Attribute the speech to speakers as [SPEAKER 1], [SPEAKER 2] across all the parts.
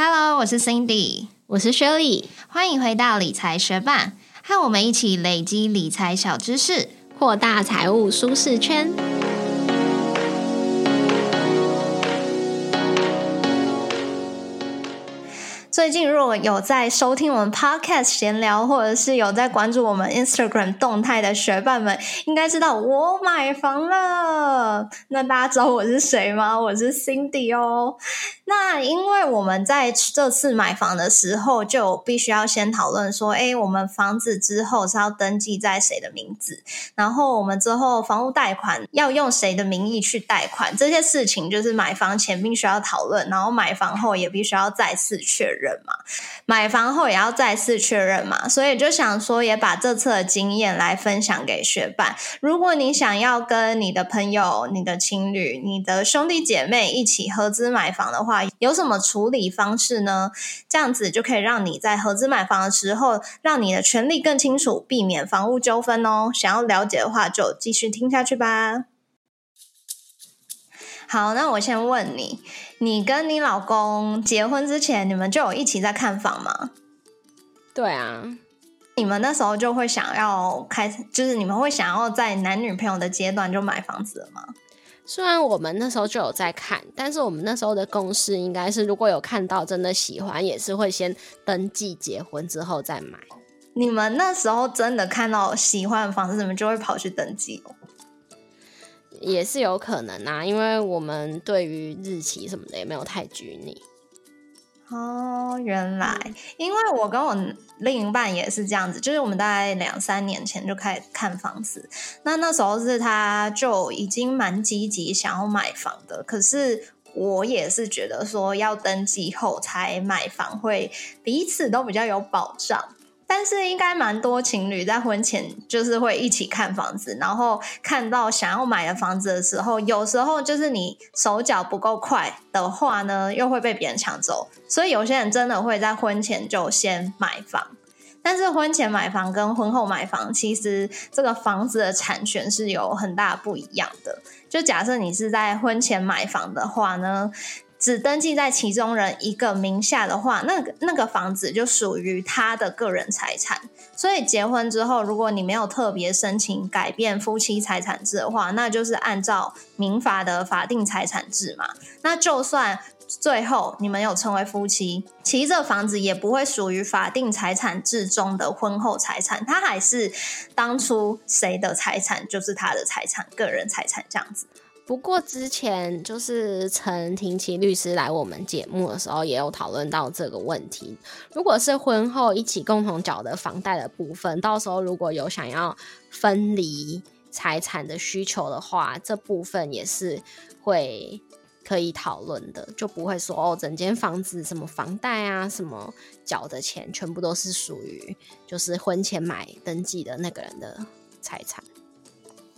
[SPEAKER 1] Hello，我是 Cindy，
[SPEAKER 2] 我是 Shirley，
[SPEAKER 1] 欢迎回到理财学霸，和我们一起累积理财小知识，
[SPEAKER 2] 扩大财务舒适圈。
[SPEAKER 1] 最近如果有在收听我们 Podcast 闲聊，或者是有在关注我们 Instagram 动态的学伴们，应该知道我买房了。那大家知道我是谁吗？我是 Cindy 哦。那因为我们在这次买房的时候，就必须要先讨论说，哎，我们房子之后是要登记在谁的名字，然后我们之后房屋贷款要用谁的名义去贷款，这些事情就是买房前必须要讨论，然后买房后也必须要再次确认。嘛，买房后也要再次确认嘛，所以就想说，也把这次的经验来分享给学伴。如果你想要跟你的朋友、你的情侣、你的兄弟姐妹一起合资买房的话，有什么处理方式呢？这样子就可以让你在合资买房的时候，让你的权利更清楚，避免房屋纠纷哦。想要了解的话，就继续听下去吧。好，那我先问你，你跟你老公结婚之前，你们就有一起在看房吗？
[SPEAKER 2] 对啊，
[SPEAKER 1] 你们那时候就会想要开，就是你们会想要在男女朋友的阶段就买房子了吗？
[SPEAKER 2] 虽然我们那时候就有在看，但是我们那时候的公式应该是，如果有看到真的喜欢，也是会先登记结婚之后再买。
[SPEAKER 1] 你们那时候真的看到喜欢的房子，你们就会跑去登记哦？
[SPEAKER 2] 也是有可能啊，因为我们对于日期什么的也没有太拘泥。
[SPEAKER 1] 哦，原来，因为我跟我另一半也是这样子，就是我们大概两三年前就开始看房子，那那时候是他就已经蛮积极想要买房的，可是我也是觉得说要登记后才买房会彼此都比较有保障。但是应该蛮多情侣在婚前就是会一起看房子，然后看到想要买的房子的时候，有时候就是你手脚不够快的话呢，又会被别人抢走。所以有些人真的会在婚前就先买房。但是婚前买房跟婚后买房，其实这个房子的产权是有很大不一样的。就假设你是在婚前买房的话呢？只登记在其中人一个名下的话，那个那个房子就属于他的个人财产。所以结婚之后，如果你没有特别申请改变夫妻财产制的话，那就是按照民法的法定财产制嘛。那就算最后你们有成为夫妻，其实这房子也不会属于法定财产制中的婚后财产，它还是当初谁的财产就是他的财产，个人财产这样子。
[SPEAKER 2] 不过之前就是陈廷奇律师来我们节目的时候，也有讨论到这个问题。如果是婚后一起共同缴的房贷的部分，到时候如果有想要分离财产的需求的话，这部分也是会可以讨论的，就不会说哦，整间房子什么房贷啊，什么缴的钱，全部都是属于就是婚前买登记的那个人的财产。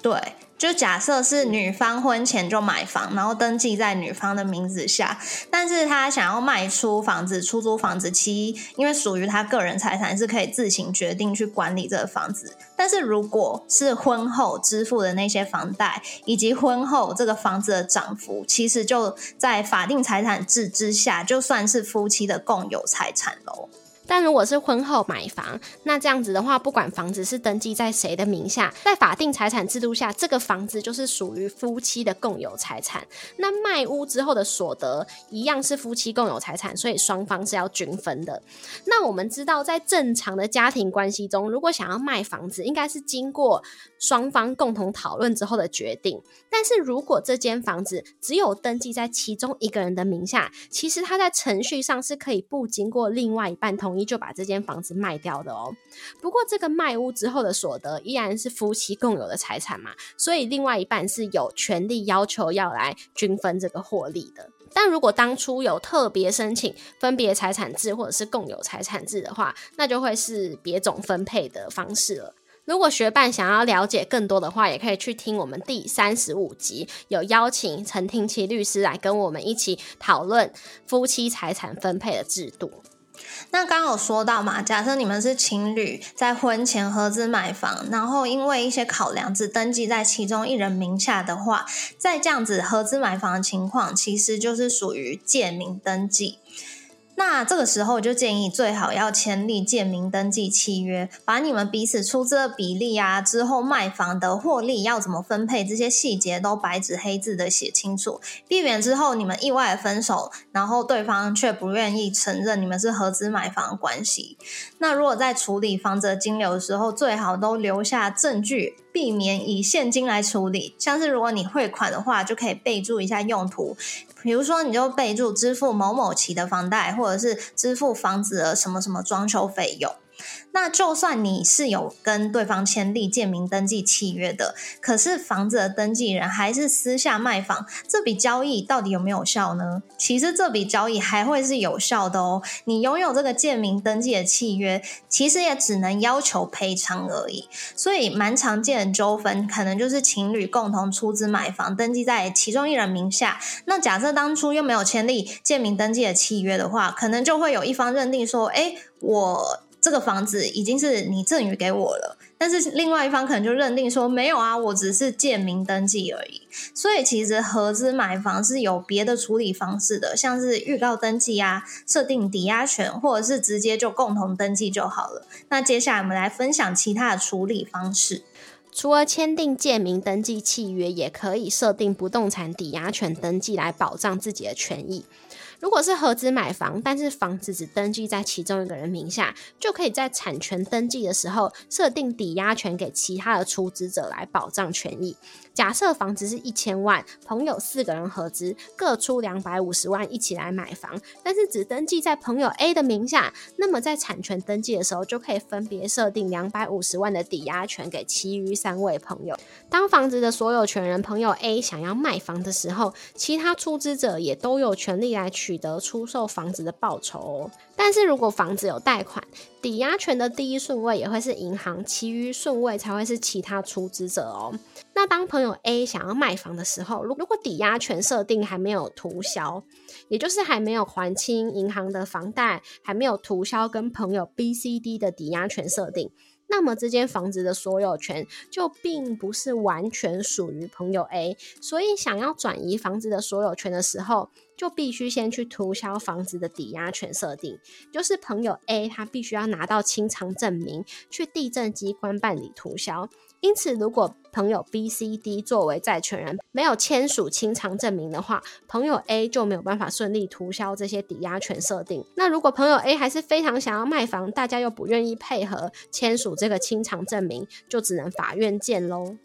[SPEAKER 1] 对，就假设是女方婚前就买房，然后登记在女方的名字下，但是他想要卖出房子、出租房子，其因为属于他个人财产，是可以自行决定去管理这个房子。但是如果是婚后支付的那些房贷，以及婚后这个房子的涨幅，其实就在法定财产制之下，就算是夫妻的共有财产喽。
[SPEAKER 2] 但如果是婚后买房，那这样子的话，不管房子是登记在谁的名下，在法定财产制度下，这个房子就是属于夫妻的共有财产。那卖屋之后的所得一样是夫妻共有财产，所以双方是要均分的。那我们知道，在正常的家庭关系中，如果想要卖房子，应该是经过双方共同讨论之后的决定。但是如果这间房子只有登记在其中一个人的名下，其实他在程序上是可以不经过另外一半同意。就把这间房子卖掉的哦。不过这个卖屋之后的所得依然是夫妻共有的财产嘛，所以另外一半是有权利要求要来均分这个获利的。但如果当初有特别申请分别财产制或者是共有财产制的话，那就会是别种分配的方式了。如果学伴想要了解更多的话，也可以去听我们第三十五集，有邀请陈廷奇律师来跟我们一起讨论夫妻财产分配的制度。
[SPEAKER 1] 那刚有说到嘛，假设你们是情侣，在婚前合资买房，然后因为一些考量只登记在其中一人名下的话，在这样子合资买房的情况，其实就是属于借名登记。那这个时候就建议最好要签立建名登记契约，把你们彼此出资的比例啊，之后卖房的获利要怎么分配，这些细节都白纸黑字的写清楚，避免之后你们意外分手，然后对方却不愿意承认你们是合资买房的关系。那如果在处理房子的金流的时候，最好都留下证据，避免以现金来处理。像是如果你汇款的话，就可以备注一下用途。比如说，你就备注支付某某期的房贷，或者是支付房子的什么什么装修费用。那就算你是有跟对方签立建名登记契约的，可是房子的登记人还是私下卖房，这笔交易到底有没有效呢？其实这笔交易还会是有效的哦。你拥有这个建名登记的契约，其实也只能要求赔偿而已。所以蛮常见的纠纷，可能就是情侣共同出资买房，登记在其中一人名下。那假设当初又没有签立建名登记的契约的话，可能就会有一方认定说：“哎，我。”这个房子已经是你赠予给我了，但是另外一方可能就认定说没有啊，我只是建名登记而已。所以其实合资买房是有别的处理方式的，像是预告登记啊，设定抵押权，或者是直接就共同登记就好了。那接下来我们来分享其他的处理方式。
[SPEAKER 2] 除了签订建名登记契约，也可以设定不动产抵押权登记来保障自己的权益。如果是合资买房，但是房子只登记在其中一个人名下，就可以在产权登记的时候设定抵押权给其他的出资者来保障权益。假设房子是一千万，朋友四个人合资，各出两百五十万一起来买房，但是只登记在朋友 A 的名下，那么在产权登记的时候就可以分别设定两百五十万的抵押权给其余三位朋友。当房子的所有权人朋友 A 想要卖房的时候，其他出资者也都有权利来取。得出售房子的报酬哦，但是如果房子有贷款，抵押权的第一顺位也会是银行，其余顺位才会是其他出资者哦。那当朋友 A 想要卖房的时候，如如果抵押权设定还没有涂销，也就是还没有还清银行的房贷，还没有涂销跟朋友 B、C、D 的抵押权设定。那么这间房子的所有权就并不是完全属于朋友 A，所以想要转移房子的所有权的时候，就必须先去涂销房子的抵押权设定，就是朋友 A 他必须要拿到清偿证明，去地震机关办理涂销。因此，如果朋友 B、C、D 作为债权人没有签署清偿证明的话，朋友 A 就没有办法顺利涂销这些抵押权设定。那如果朋友 A 还是非常想要卖房，大家又不愿意配合签署这个清偿证明，就只能法院见喽。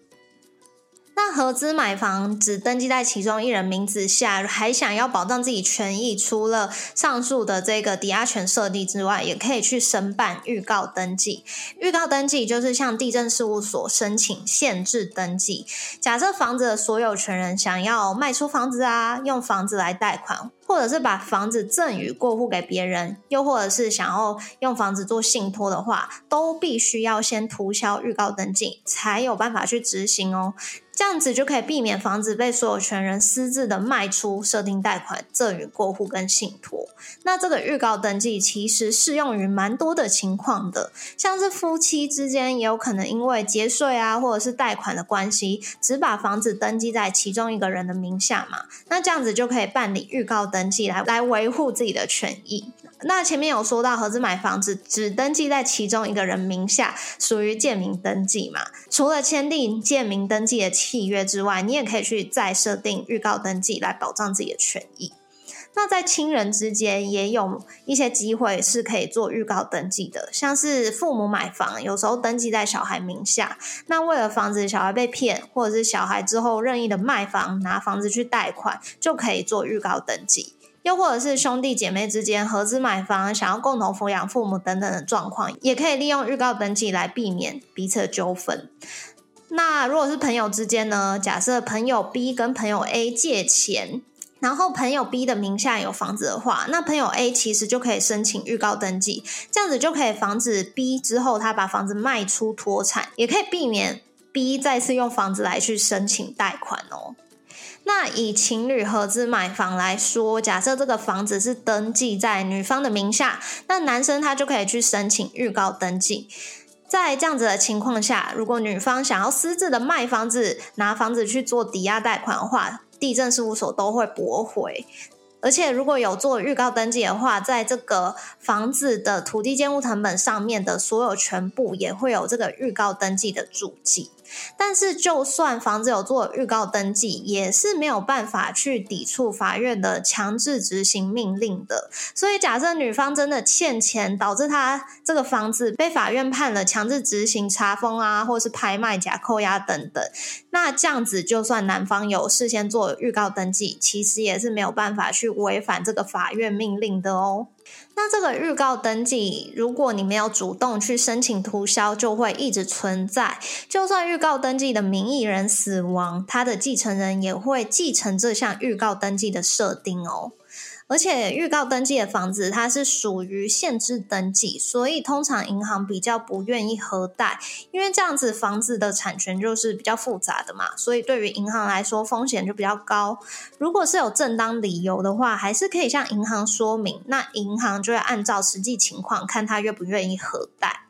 [SPEAKER 1] 那合资买房只登记在其中一人名字下，还想要保障自己权益，除了上述的这个抵押权设立之外，也可以去申办预告登记。预告登记就是向地震事务所申请限制登记。假设房子的所有权人想要卖出房子啊，用房子来贷款。或者是把房子赠与过户给别人，又或者是想要用房子做信托的话，都必须要先涂销预告登记，才有办法去执行哦。这样子就可以避免房子被所有权人私自的卖出、设定贷款、赠与过户跟信托。那这个预告登记其实适用于蛮多的情况的，像是夫妻之间也有可能因为节税啊，或者是贷款的关系，只把房子登记在其中一个人的名下嘛。那这样子就可以办理预告。登记来来维护自己的权益。那前面有说到合资买房子只登记在其中一个人名下，属于建名登记嘛？除了签订建名登记的契约之外，你也可以去再设定预告登记来保障自己的权益。那在亲人之间也有一些机会是可以做预告登记的，像是父母买房，有时候登记在小孩名下。那为了防止小孩被骗，或者是小孩之后任意的卖房拿房子去贷款，就可以做预告登记。又或者是兄弟姐妹之间合资买房，想要共同抚养父母等等的状况，也可以利用预告登记来避免彼此的纠纷。那如果是朋友之间呢？假设朋友 B 跟朋友 A 借钱。然后朋友 B 的名下有房子的话，那朋友 A 其实就可以申请预告登记，这样子就可以防止 B 之后他把房子卖出脱产，也可以避免 B 再次用房子来去申请贷款哦。那以情侣合资买房来说，假设这个房子是登记在女方的名下，那男生他就可以去申请预告登记。在这样子的情况下，如果女方想要私自的卖房子，拿房子去做抵押贷款的话，地震事务所都会驳回，而且如果有做预告登记的话，在这个房子的土地建物成本上面的所有全部也会有这个预告登记的注记。但是，就算房子有做预告登记，也是没有办法去抵触法院的强制执行命令的。所以，假设女方真的欠钱，导致她这个房子被法院判了强制执行查封啊，或是拍卖、假扣押等等，那这样子，就算男方有事先做预告登记，其实也是没有办法去违反这个法院命令的哦。那这个预告登记，如果你没有主动去申请涂销，就会一直存在。就算预告登记的名义人死亡，他的继承人也会继承这项预告登记的设定哦。而且预告登记的房子，它是属于限制登记，所以通常银行比较不愿意核贷，因为这样子房子的产权就是比较复杂的嘛，所以对于银行来说风险就比较高。如果是有正当理由的话，还是可以向银行说明，那银行就会按照实际情况看他愿不愿意核贷。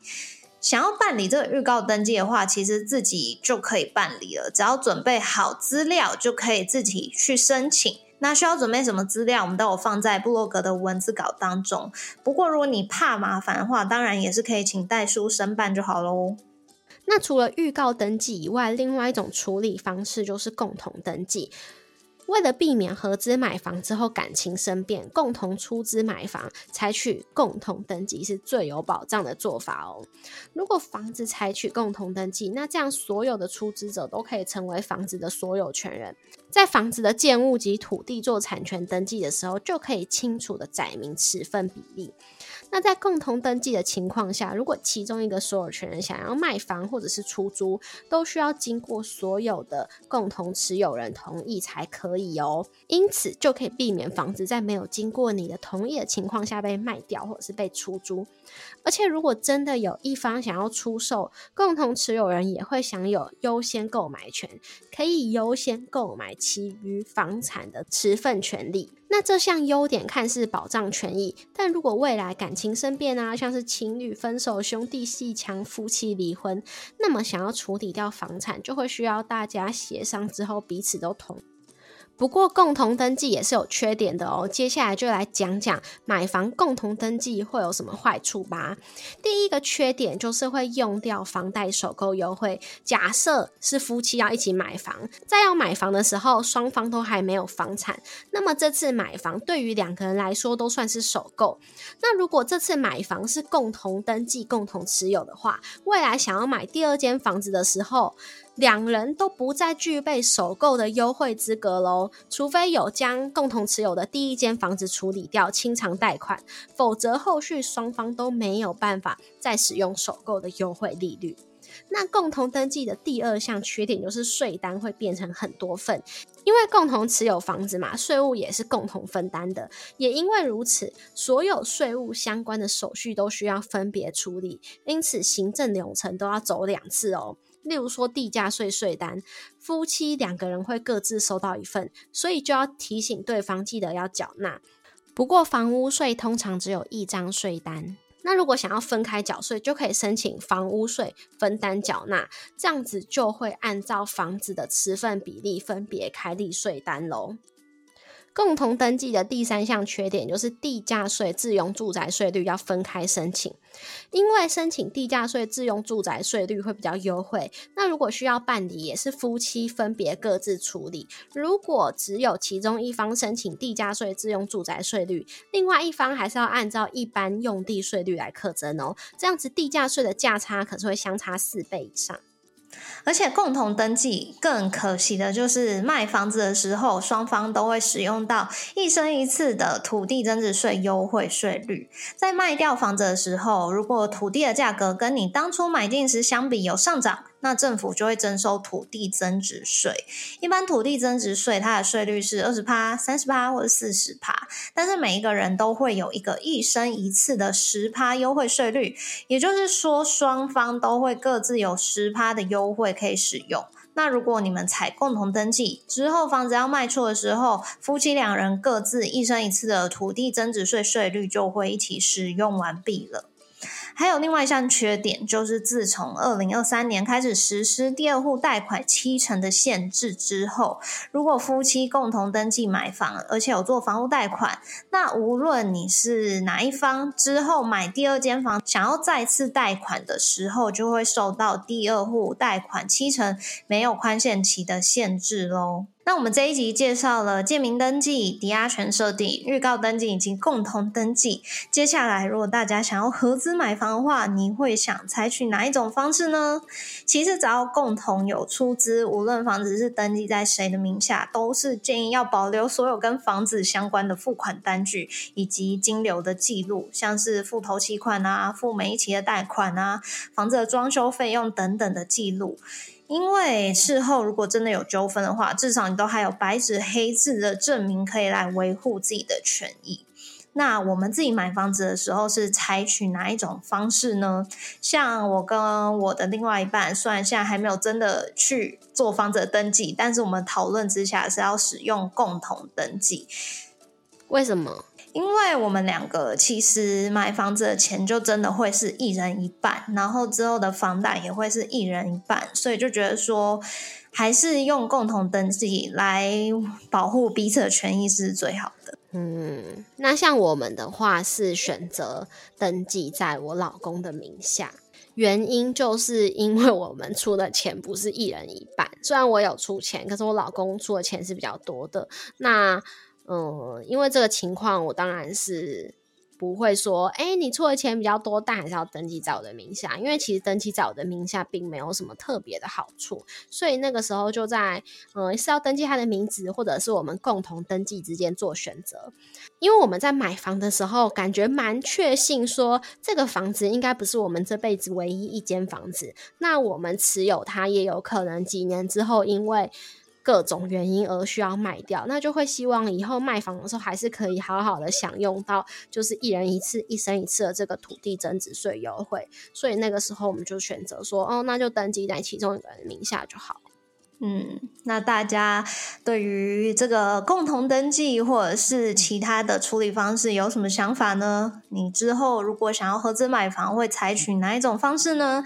[SPEAKER 1] 想要办理这个预告登记的话，其实自己就可以办理了，只要准备好资料，就可以自己去申请。那需要准备什么资料？我们都有放在部落格的文字稿当中。不过，如果你怕麻烦的话，当然也是可以请代书申办就好喽。
[SPEAKER 2] 那除了预告登记以外，另外一种处理方式就是共同登记。为了避免合资买房之后感情生变，共同出资买房，采取共同登记是最有保障的做法哦。如果房子采取共同登记，那这样所有的出资者都可以成为房子的所有权人，在房子的建物及土地做产权登记的时候，就可以清楚的载明持份比例。那在共同登记的情况下，如果其中一个所有权人想要卖房或者是出租，都需要经过所有的共同持有人同意才可以哦。因此就可以避免房子在没有经过你的同意的情况下被卖掉或者是被出租。而且如果真的有一方想要出售，共同持有人也会享有优先购买权，可以优先购买其余房产的持份权利。那这项优点看似保障权益，但如果未来感情生变啊，像是情侣分手、兄弟戏强、夫妻离婚，那么想要处理掉房产，就会需要大家协商之后彼此都同。不过，共同登记也是有缺点的哦。接下来就来讲讲买房共同登记会有什么坏处吧。第一个缺点就是会用掉房贷首购优惠。假设是夫妻要一起买房，在要买房的时候，双方都还没有房产，那么这次买房对于两个人来说都算是首购。那如果这次买房是共同登记、共同持有的话，未来想要买第二间房子的时候，两人都不再具备首购的优惠资格喽，除非有将共同持有的第一间房子处理掉清偿贷款，否则后续双方都没有办法再使用首购的优惠利率。那共同登记的第二项缺点就是税单会变成很多份，因为共同持有房子嘛，税务也是共同分担的。也因为如此，所有税务相关的手续都需要分别处理，因此行政流程都要走两次哦。例如说地价税税单，夫妻两个人会各自收到一份，所以就要提醒对方记得要缴纳。不过房屋税通常只有一张税单，那如果想要分开缴税，就可以申请房屋税分担缴纳，这样子就会按照房子的持份比例分别开立税单喽。共同登记的第三项缺点就是地价税自用住宅税率要分开申请，因为申请地价税自用住宅税率会比较优惠。那如果需要办理，也是夫妻分别各自处理。如果只有其中一方申请地价税自用住宅税率，另外一方还是要按照一般用地税率来课征哦。这样子地价税的价差可是会相差四倍以上。
[SPEAKER 1] 而且共同登记更可惜的就是卖房子的时候，双方都会使用到一生一次的土地增值税优惠税率。在卖掉房子的时候，如果土地的价格跟你当初买进时相比有上涨，那政府就会征收土地增值税。一般土地增值税它的税率是二十趴、三十趴或者四十趴，但是每一个人都会有一个一生一次的十趴优惠税率，也就是说双方都会各自有十趴的优惠可以使用。那如果你们采共同登记之后，房子要卖出的时候，夫妻两人各自一生一次的土地增值税税率就会一起使用完毕了。还有另外一项缺点，就是自从二零二三年开始实施第二户贷款七成的限制之后，如果夫妻共同登记买房，而且有做房屋贷款，那无论你是哪一方，之后买第二间房想要再次贷款的时候，就会受到第二户贷款七成没有宽限期的限制喽。那我们这一集介绍了建名登记、抵押权设定、预告登记以及共同登记。接下来，如果大家想要合资买房的话，你会想采取哪一种方式呢？其实只要共同有出资，无论房子是登记在谁的名下，都是建议要保留所有跟房子相关的付款单据以及金流的记录，像是付头期款啊、付每一期的贷款啊、房子的装修费用等等的记录。因为事后如果真的有纠纷的话，至少你都还有白纸黑字的证明可以来维护自己的权益。那我们自己买房子的时候是采取哪一种方式呢？像我跟我的另外一半，虽然现在还没有真的去做房子的登记，但是我们讨论之下是要使用共同登记。
[SPEAKER 2] 为什么？
[SPEAKER 1] 因为我们两个其实买房子的钱就真的会是一人一半，然后之后的房贷也会是一人一半，所以就觉得说还是用共同登记来保护彼此的权益是最好的。
[SPEAKER 2] 嗯，那像我们的话是选择登记在我老公的名下，原因就是因为我们出的钱不是一人一半，虽然我有出钱，可是我老公出的钱是比较多的。那嗯，因为这个情况，我当然是不会说，哎，你出的钱比较多，但还是要登记在我的名下。因为其实登记在我的名下并没有什么特别的好处，所以那个时候就在，嗯，是要登记他的名字，或者是我们共同登记之间做选择。因为我们在买房的时候，感觉蛮确信说，这个房子应该不是我们这辈子唯一一间房子。那我们持有它，也有可能几年之后，因为各种原因而需要卖掉，那就会希望以后卖房的时候还是可以好好的享用到，就是一人一次、一生一次的这个土地增值税优惠。所以那个时候我们就选择说，哦，那就登记在其中一个人名下就好。
[SPEAKER 1] 嗯，那大家对于这个共同登记或者是其他的处理方式有什么想法呢？你之后如果想要合资买房，会采取哪一种方式呢？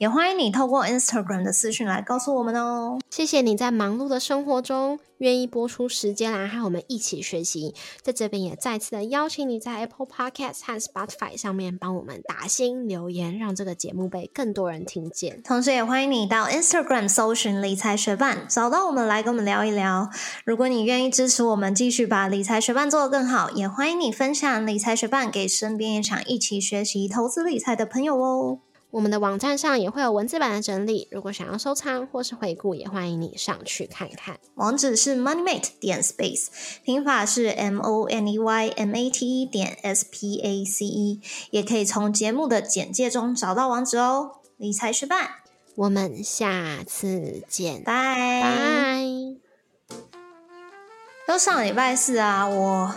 [SPEAKER 1] 也欢迎你透过 Instagram 的私讯来告诉我们哦。
[SPEAKER 2] 谢谢你在忙碌的生活中愿意播出时间来和我们一起学习。在这边也再次的邀请你在 Apple Podcast 和 Spotify 上面帮我们打新留言，让这个节目被更多人听见。
[SPEAKER 1] 同时，也欢迎你到 Instagram 搜寻理财学伴，找到我们来跟我们聊一聊。如果你愿意支持我们继续把理财学伴做得更好，也欢迎你分享理财学伴给身边也想一起学习投资理财的朋友哦。
[SPEAKER 2] 我们的网站上也会有文字版的整理，如果想要收藏或是回顾，也欢迎你上去看看。
[SPEAKER 1] 网址是 moneymate 点 space，拼法是 m o n e y m a t e 点 s p a c e，也可以从节目的简介中找到网址哦。理财学伴，
[SPEAKER 2] 我们下次见，
[SPEAKER 1] 拜
[SPEAKER 2] 拜。
[SPEAKER 1] 都上礼拜四啊，我。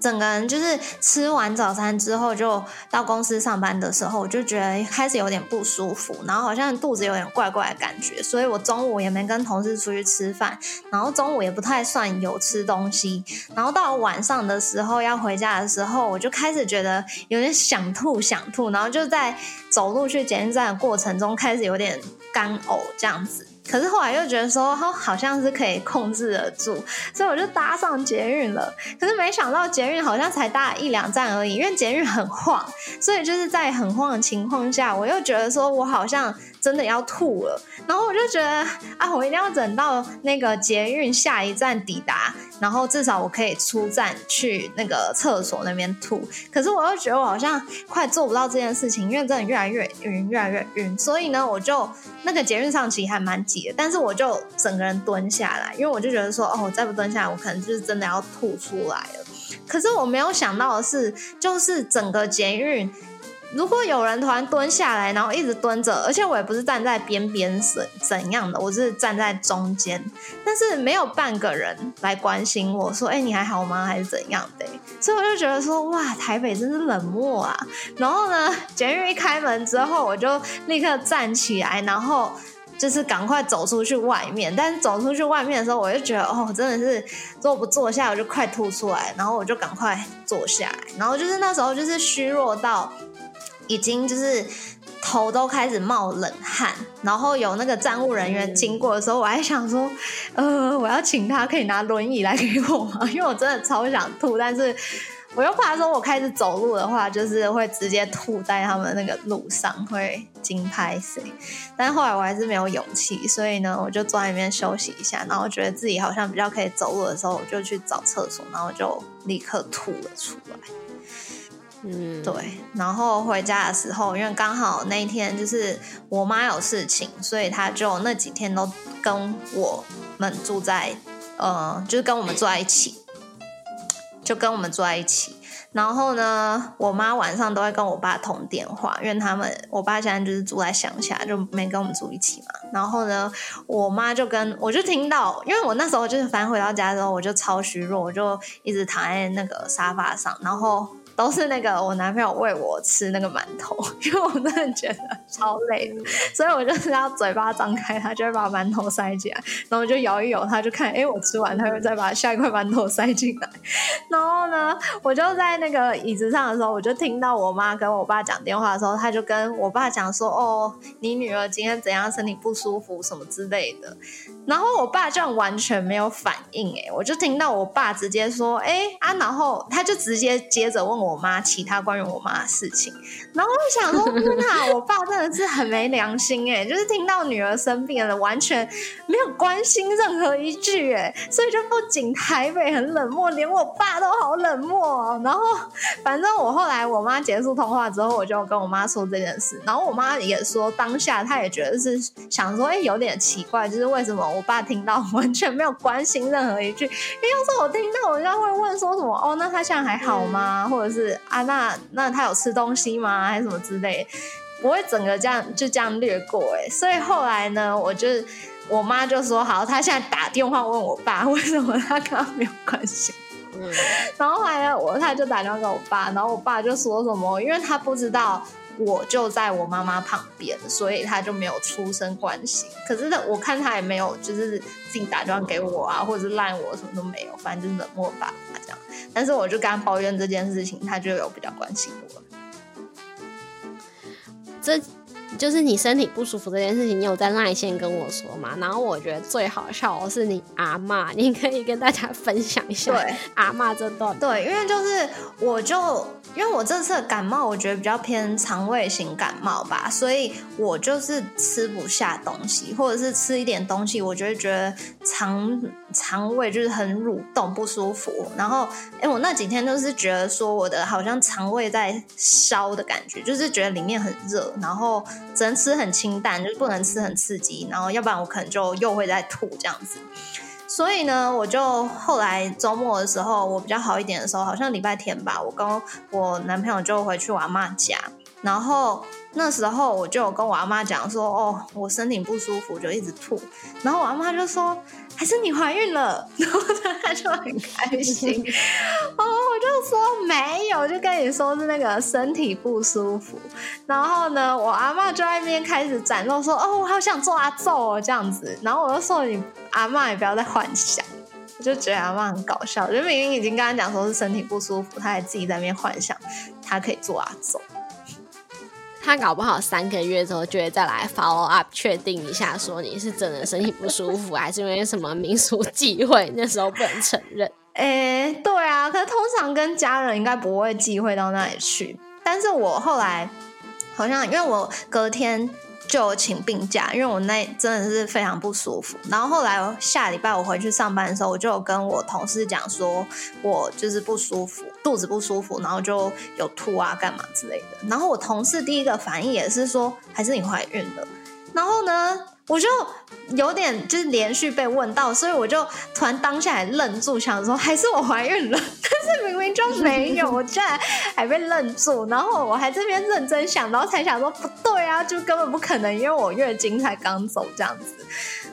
[SPEAKER 1] 整个人就是吃完早餐之后，就到公司上班的时候，我就觉得开始有点不舒服，然后好像肚子有点怪怪的感觉，所以我中午也没跟同事出去吃饭，然后中午也不太算有吃东西，然后到晚上的时候要回家的时候，我就开始觉得有点想吐想吐，然后就在走路去检验站的过程中开始有点干呕这样子。可是后来又觉得说，哦好像是可以控制得住，所以我就搭上捷运了。可是没想到捷运好像才搭一两站而已，因为捷运很晃，所以就是在很晃的情况下，我又觉得说我好像。真的要吐了，然后我就觉得啊，我一定要等到那个捷运下一站抵达，然后至少我可以出站去那个厕所那边吐。可是我又觉得我好像快做不到这件事情，因为真的越来越晕，越来越晕。所以呢，我就那个捷运上其实还蛮但是我就整个人蹲下来，因为我就觉得说，哦，再不蹲下来，我可能就是真的要吐出来了。可是我没有想到的是，就是整个捷运。如果有人突然蹲下来，然后一直蹲着，而且我也不是站在边边怎怎样的，我是站在中间，但是没有半个人来关心我说，哎，你还好吗？还是怎样的？所以我就觉得说，哇，台北真是冷漠啊。然后呢，监狱一开门之后，我就立刻站起来，然后就是赶快走出去外面。但是走出去外面的时候，我就觉得，哦，真的是坐不坐下，我就快吐出来，然后我就赶快坐下来，然后就是那时候就是虚弱到。已经就是头都开始冒冷汗，然后有那个站务人员经过的时候，我还想说，呃，我要请他可以拿轮椅来给我吗？因为我真的超想吐，但是。我又怕说，我开始走路的话，就是会直接吐在他们那个路上，会惊拍谁。但是后来我还是没有勇气，所以呢，我就坐在里面休息一下，然后觉得自己好像比较可以走路的时候，我就去找厕所，然后就立刻吐了出来。嗯，对。然后回家的时候，因为刚好那一天就是我妈有事情，所以她就那几天都跟我们住在，呃，就是跟我们住在一起。就跟我们住在一起，然后呢，我妈晚上都会跟我爸通电话，因为他们我爸现在就是住在乡下，就没跟我们住一起嘛。然后呢，我妈就跟我就听到，因为我那时候就是反正回到家之后，我就超虚弱，我就一直躺在那个沙发上，然后。都是那个我男朋友喂我吃那个馒头，因为我真的觉得超累，所以我就是要嘴巴张开，他就会把馒头塞进来，然后我就摇一摇，他就看，哎，我吃完，他会再把下一块馒头塞进来。然后呢，我就在那个椅子上的时候，我就听到我妈跟我爸讲电话的时候，他就跟我爸讲说，哦，你女儿今天怎样，身体不舒服什么之类的。然后我爸就完全没有反应，哎，我就听到我爸直接说，哎啊，然后他就直接接着问我。我妈其他关于我妈的事情，然后我想说，天哪，我爸真的是很没良心哎，就是听到女儿生病了，完全没有关心任何一句哎，所以就不仅台北很冷漠，连我爸都好冷漠。然后反正我后来我妈结束通话之后，我就跟我妈说这件事，然后我妈也说当下她也觉得是想说，哎，有点奇怪，就是为什么我爸听到完全没有关心任何一句，因为要是我听到，我应该会问说什么哦，那他现在还好吗？或者是。是啊，那那他有吃东西吗？还是什么之类？不会整个这样就这样略过哎。所以后来呢，我就我妈就说好，她现在打电话问我爸，为什么他跟他没有关系？嗯。然后后来我他就打电话给我爸，然后我爸就说什么，因为他不知道我就在我妈妈旁边，所以他就没有出声关心。可是我看他也没有就是自己打电话给我啊，或者是赖我什么都没有，反正就是冷漠爸爸这样。但是我就跟他抱怨这件事情，他就有比较关心我。
[SPEAKER 2] 这就是你身体不舒服这件事情，你有在那一线跟我说嘛？然后我觉得最好笑的是你阿妈，你可以跟大家分享一下阿妈这段。
[SPEAKER 1] 对，因为就是我就。因为我这次感冒，我觉得比较偏肠胃型感冒吧，所以我就是吃不下东西，或者是吃一点东西，我就会觉得肠肠胃就是很蠕动不舒服。然后，哎，我那几天就是觉得说我的好像肠胃在烧的感觉，就是觉得里面很热，然后只能吃很清淡，就是不能吃很刺激，然后要不然我可能就又会再吐这样子。所以呢，我就后来周末的时候，我比较好一点的时候，好像礼拜天吧，我跟我男朋友就回去我阿妈家，然后那时候我就跟我阿妈讲说，哦，我身体不舒服，就一直吐，然后我阿妈就说，还是你怀孕了，然后他就很开心，哦，我就说没有，就跟你说是那个身体不舒服，然后呢，我阿妈就在那边开始展露说，哦，我好想做阿揍哦这样子，然后我就说你。阿妈也不要再幻想，我就觉得阿妈很搞笑。就明明已经跟他讲说是身体不舒服，他还自己在那边幻想他可以做阿总。
[SPEAKER 2] 他搞不好三个月之后就会再来 follow up，确定一下说你是真的身体不舒服，还是因为什么民俗忌讳，那时候不能承认。
[SPEAKER 1] 哎，对啊，可是通常跟家人应该不会忌讳到那里去。但是我后来好像因为我隔天。就请病假，因为我那真的是非常不舒服。然后后来下礼拜我回去上班的时候，我就有跟我同事讲说，我就是不舒服，肚子不舒服，然后就有吐啊，干嘛之类的。然后我同事第一个反应也是说，还是你怀孕了。然后呢？我就有点就是连续被问到，所以我就突然当下来愣住，想说还是我怀孕了，但是明明就没有，我居然还被愣住，然后我还这边认真想，然后才想说不对啊，就根本不可能，因为我月经才刚走这样子。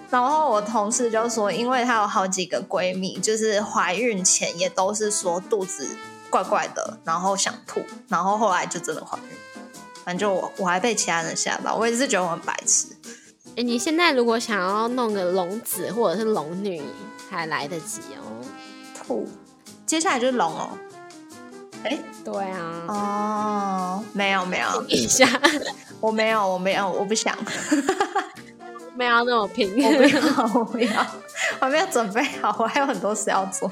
[SPEAKER 1] 然后我同事就说，因为她有好几个闺蜜，就是怀孕前也都是说肚子怪怪的，然后想吐，然后后来就真的怀孕。反正我我还被其他人吓到，我也是觉得我很白痴。
[SPEAKER 2] 哎，你现在如果想要弄个龙子或者是龙女，还来得及哦。
[SPEAKER 1] 兔，接下来就是龙哦。哎，
[SPEAKER 2] 对啊。
[SPEAKER 1] 哦，没有没有
[SPEAKER 2] 一下，
[SPEAKER 1] 我没有我没有我不想，
[SPEAKER 2] 没有那么拼。
[SPEAKER 1] 我不要我不要，我还没有准备好，我还有很多事要做。